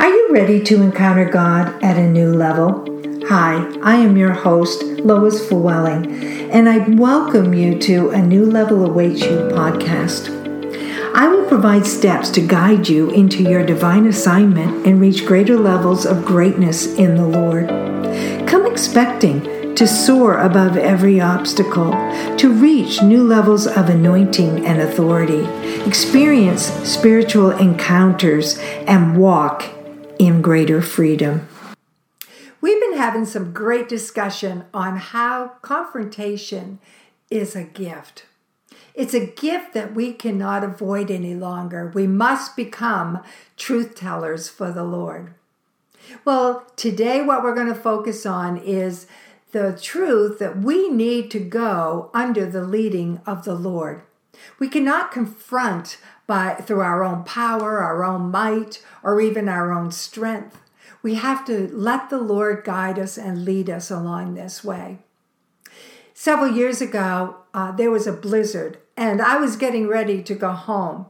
Are you ready to encounter God at a new level? Hi, I am your host, Lois Flewelling, and I welcome you to a New Level Awaits You podcast. I will provide steps to guide you into your divine assignment and reach greater levels of greatness in the Lord. Come expecting to soar above every obstacle, to reach new levels of anointing and authority, experience spiritual encounters, and walk in greater freedom. We've been having some great discussion on how confrontation is a gift. It's a gift that we cannot avoid any longer. We must become truth tellers for the Lord. Well, today, what we're going to focus on is the truth that we need to go under the leading of the Lord. We cannot confront by through our own power, our own might, or even our own strength. We have to let the Lord guide us and lead us along this way. Several years ago, uh, there was a blizzard, and I was getting ready to go home.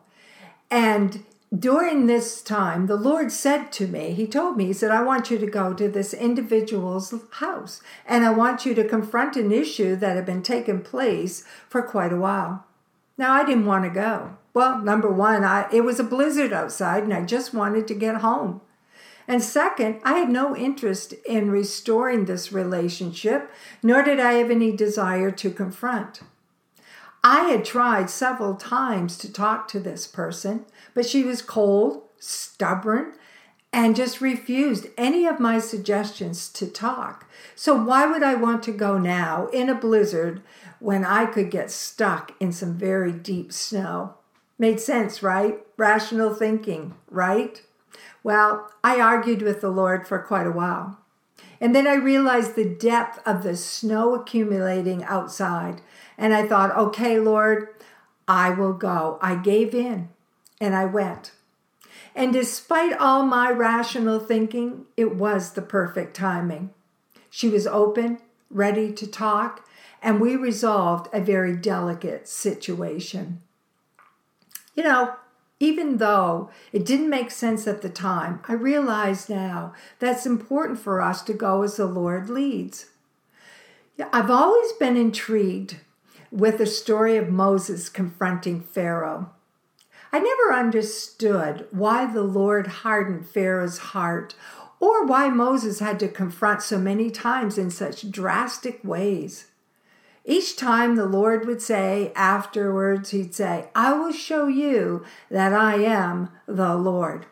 And during this time, the Lord said to me, He told me, He said, I want you to go to this individual's house, and I want you to confront an issue that had been taking place for quite a while. Now, I didn't want to go. Well, number one, I, it was a blizzard outside, and I just wanted to get home. And second, I had no interest in restoring this relationship, nor did I have any desire to confront. I had tried several times to talk to this person, but she was cold, stubborn, and just refused any of my suggestions to talk. So, why would I want to go now in a blizzard when I could get stuck in some very deep snow? Made sense, right? Rational thinking, right? Well, I argued with the Lord for quite a while. And then I realized the depth of the snow accumulating outside. And I thought, okay, Lord, I will go. I gave in and I went. And despite all my rational thinking, it was the perfect timing. She was open, ready to talk, and we resolved a very delicate situation. You know, even though it didn't make sense at the time, I realize now that's important for us to go as the Lord leads. Yeah, I've always been intrigued with the story of Moses confronting Pharaoh. I never understood why the Lord hardened Pharaoh's heart or why Moses had to confront so many times in such drastic ways. Each time the Lord would say afterwards, He'd say, I will show you that I am the Lord.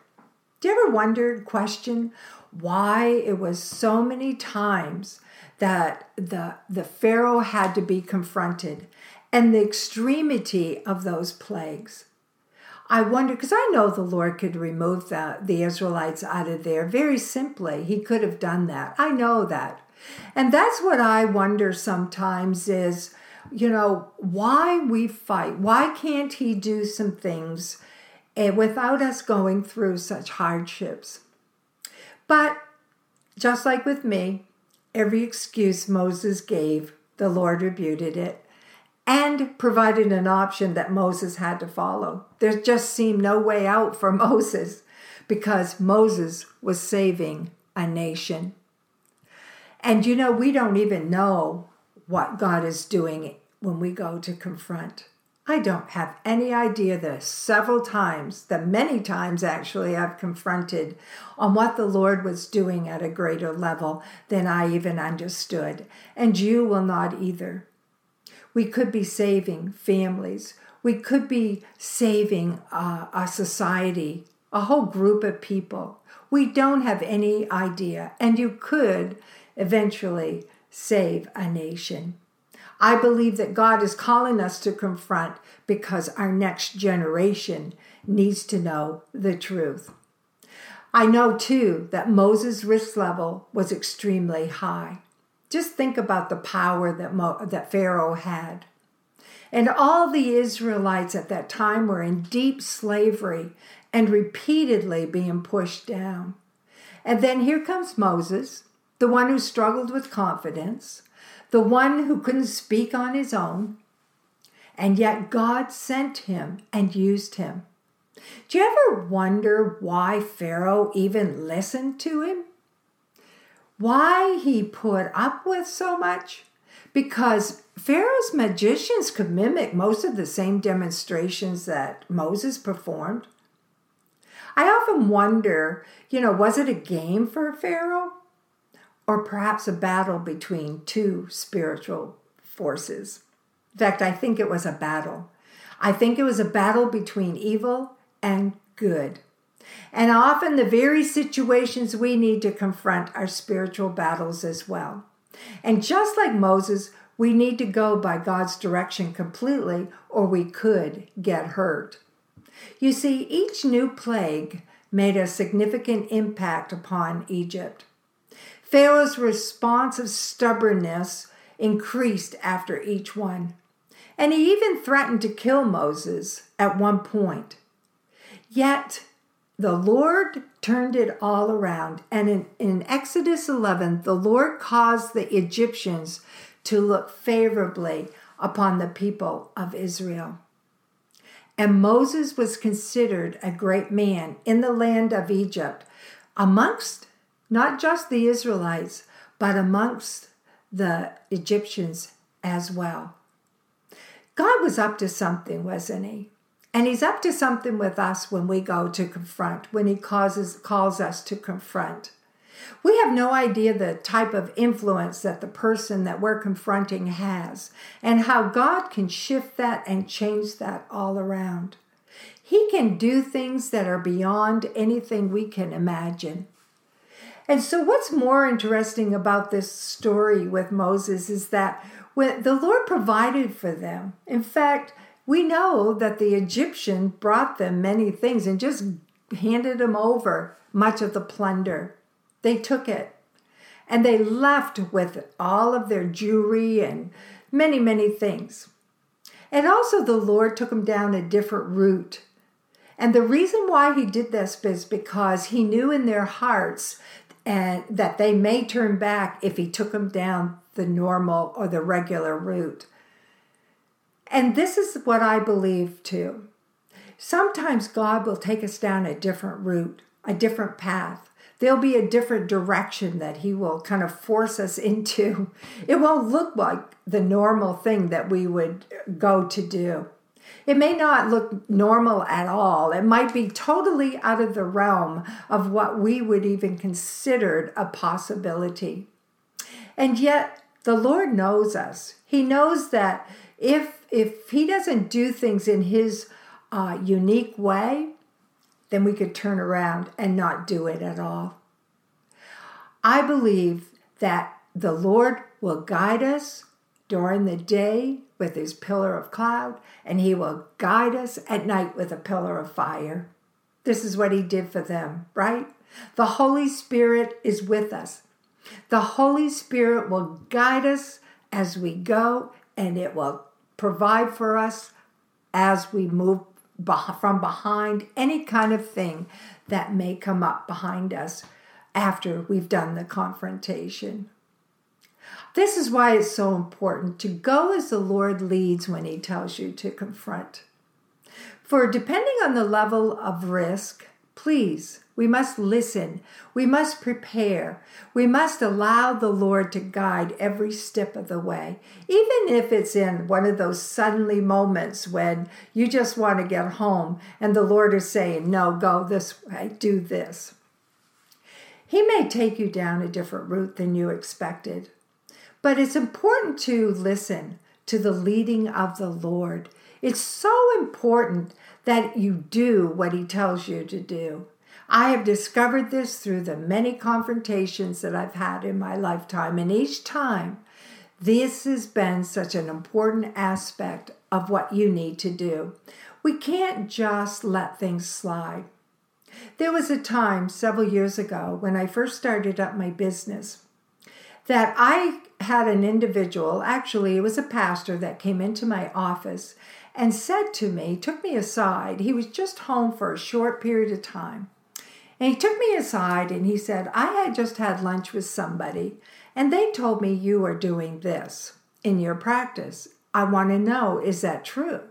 Do you ever wonder, question, why it was so many times that the, the Pharaoh had to be confronted and the extremity of those plagues? I wonder, because I know the Lord could remove the, the Israelites out of there very simply. He could have done that. I know that. And that's what I wonder sometimes is, you know, why we fight. Why can't he do some things eh, without us going through such hardships? But just like with me, every excuse Moses gave, the Lord rebuked it and provided an option that Moses had to follow. There just seemed no way out for Moses because Moses was saving a nation. And you know, we don't even know what God is doing when we go to confront. I don't have any idea the several times, the many times actually, I've confronted on what the Lord was doing at a greater level than I even understood. And you will not either. We could be saving families, we could be saving uh, a society, a whole group of people. We don't have any idea. And you could eventually save a nation. I believe that God is calling us to confront because our next generation needs to know the truth. I know too that Moses' risk level was extremely high. Just think about the power that, Mo- that Pharaoh had. And all the Israelites at that time were in deep slavery and repeatedly being pushed down. And then here comes Moses, the one who struggled with confidence, the one who couldn't speak on his own, and yet God sent him and used him. Do you ever wonder why Pharaoh even listened to him? Why he put up with so much? Because Pharaoh's magicians could mimic most of the same demonstrations that Moses performed. I often wonder, you know, was it a game for Pharaoh? Or perhaps a battle between two spiritual forces? In fact, I think it was a battle. I think it was a battle between evil and good. And often the very situations we need to confront are spiritual battles as well. And just like Moses, we need to go by God's direction completely, or we could get hurt. You see, each new plague made a significant impact upon Egypt. Pharaoh's response of stubbornness increased after each one. And he even threatened to kill Moses at one point. Yet the Lord turned it all around. And in, in, Exodus 11, the Lord caused the Egyptians to look favorably upon the people of Israel. And Moses was considered a great man in the land of Egypt, amongst not just the Israelites, but amongst the Egyptians as well. God was up to something, wasn't he? And he's up to something with us when we go to confront, when he causes calls us to confront. We have no idea the type of influence that the person that we're confronting has and how God can shift that and change that all around. He can do things that are beyond anything we can imagine. And so, what's more interesting about this story with Moses is that when the Lord provided for them. In fact, we know that the Egyptian brought them many things and just handed them over much of the plunder. They took it and they left with all of their jewelry and many, many things. And also, the Lord took them down a different route. And the reason why he did this is because he knew in their hearts and that they may turn back if he took them down the normal or the regular route. And this is what I believe too. Sometimes God will take us down a different route, a different path. There'll be a different direction that He will kind of force us into. It won't look like the normal thing that we would go to do. It may not look normal at all. It might be totally out of the realm of what we would even consider a possibility. And yet, the Lord knows us. He knows that if if he doesn't do things in his uh, unique way, then we could turn around and not do it at all. I believe that the Lord will guide us during the day with his pillar of cloud, and he will guide us at night with a pillar of fire. This is what he did for them, right? The Holy Spirit is with us. The Holy Spirit will guide us as we go, and it will provide for us as we move from behind any kind of thing that may come up behind us after we've done the confrontation. This is why it's so important to go as the Lord leads when He tells you to confront. For depending on the level of risk, please we must listen. We must prepare. We must allow the Lord to guide every step of the way, even if it's in one of those suddenly moments when you just want to get home and the Lord is saying, No, go this way, do this. He may take you down a different route than you expected, but it's important to listen to the leading of the Lord. It's so important that you do what He tells you to do. I have discovered this through the many confrontations that I've had in my lifetime, and each time, this has been such an important aspect of what you need to do. We can't just let things slide. There was a time several years ago when I first started up my business that I had an individual, actually, it was a pastor that came into my office and said to me, took me aside. He was just home for a short period of time. And he took me aside and he said, I had just had lunch with somebody and they told me you are doing this in your practice. I want to know, is that true?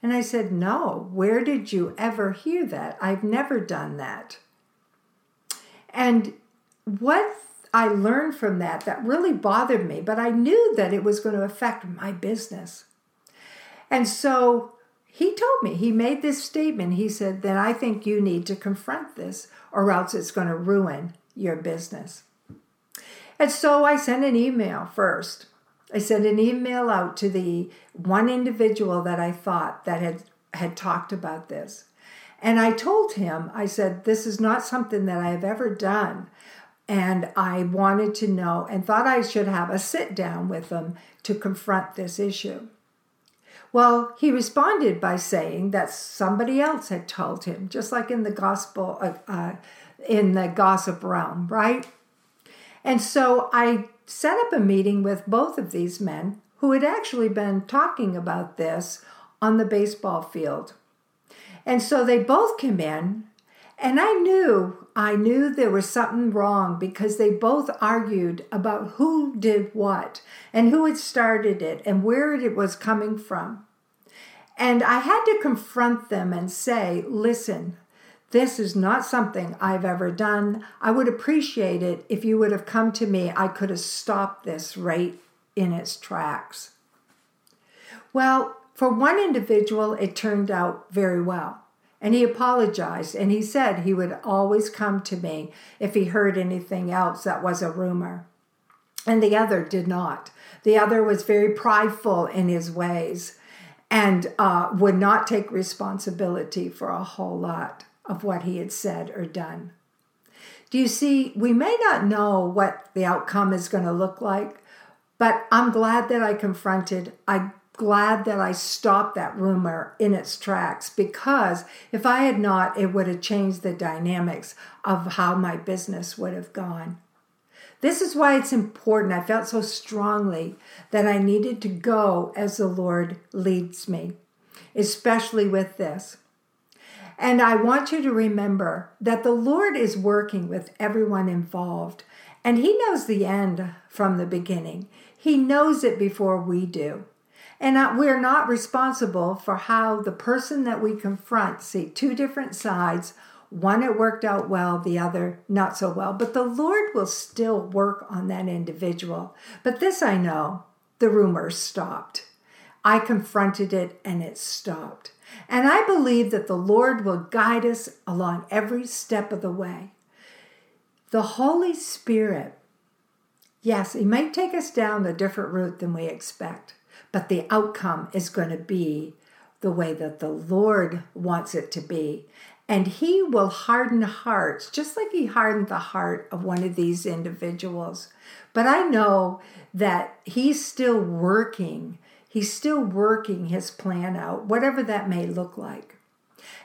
And I said, No, where did you ever hear that? I've never done that. And what I learned from that that really bothered me, but I knew that it was going to affect my business. And so he told me, he made this statement. He said, Then I think you need to confront this, or else it's going to ruin your business. And so I sent an email first. I sent an email out to the one individual that I thought that had had talked about this. And I told him, I said, this is not something that I have ever done. And I wanted to know and thought I should have a sit down with him to confront this issue. Well, he responded by saying that somebody else had told him, just like in the gospel, uh, uh, in the gossip realm, right? And so I set up a meeting with both of these men who had actually been talking about this on the baseball field. And so they both came in, and I knew, I knew there was something wrong because they both argued about who did what and who had started it and where it was coming from. And I had to confront them and say, listen, this is not something I've ever done. I would appreciate it if you would have come to me. I could have stopped this right in its tracks. Well, for one individual, it turned out very well. And he apologized and he said he would always come to me if he heard anything else that was a rumor. And the other did not. The other was very prideful in his ways and uh, would not take responsibility for a whole lot of what he had said or done. Do you see, we may not know what the outcome is going to look like, but I'm glad that I confronted. I'm glad that I stopped that rumor in its tracks because if I had not, it would have changed the dynamics of how my business would have gone. This is why it's important. I felt so strongly that I needed to go as the Lord leads me, especially with this. And I want you to remember that the Lord is working with everyone involved, and He knows the end from the beginning. He knows it before we do. And we're not responsible for how the person that we confront see two different sides. One it worked out well, the other not so well. But the Lord will still work on that individual. But this I know the rumors stopped. I confronted it and it stopped. And I believe that the Lord will guide us along every step of the way. The Holy Spirit, yes, He might take us down a different route than we expect, but the outcome is going to be the way that the Lord wants it to be. And He will harden hearts, just like He hardened the heart of one of these individuals. But I know that He's still working He's still working his plan out, whatever that may look like.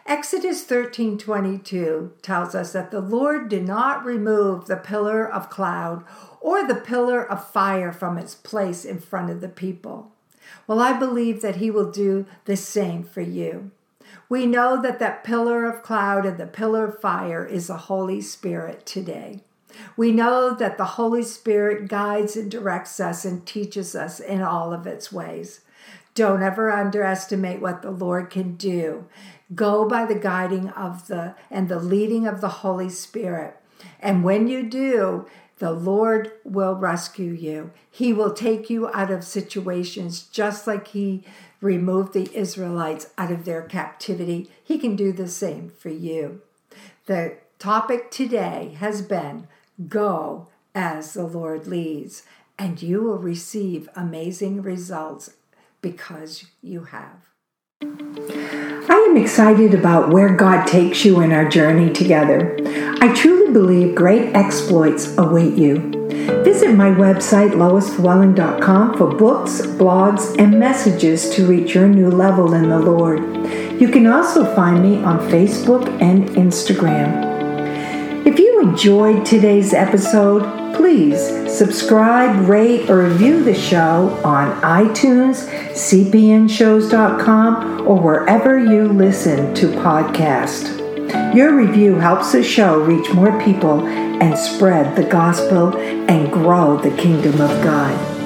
Exodus 13:22 tells us that the Lord did not remove the pillar of cloud or the pillar of fire from its place in front of the people. Well, I believe that he will do the same for you. We know that that pillar of cloud and the pillar of fire is the Holy Spirit today. We know that the Holy Spirit guides and directs us and teaches us in all of its ways. Don't ever underestimate what the Lord can do. Go by the guiding of the and the leading of the Holy Spirit. And when you do, the Lord will rescue you. He will take you out of situations just like He removed the Israelites out of their captivity. He can do the same for you. The topic today has been Go as the Lord leads, and you will receive amazing results because you have. I am excited about where God takes you in our journey together. I truly believe great exploits await you. Visit my website, loisflewelling.com, for books, blogs, and messages to reach your new level in the Lord. You can also find me on Facebook and Instagram. If you enjoyed today's episode, please subscribe, rate, or review the show on iTunes, cpnshows.com, or wherever you listen to podcasts. Your review helps the show reach more people and spread the gospel and grow the kingdom of God.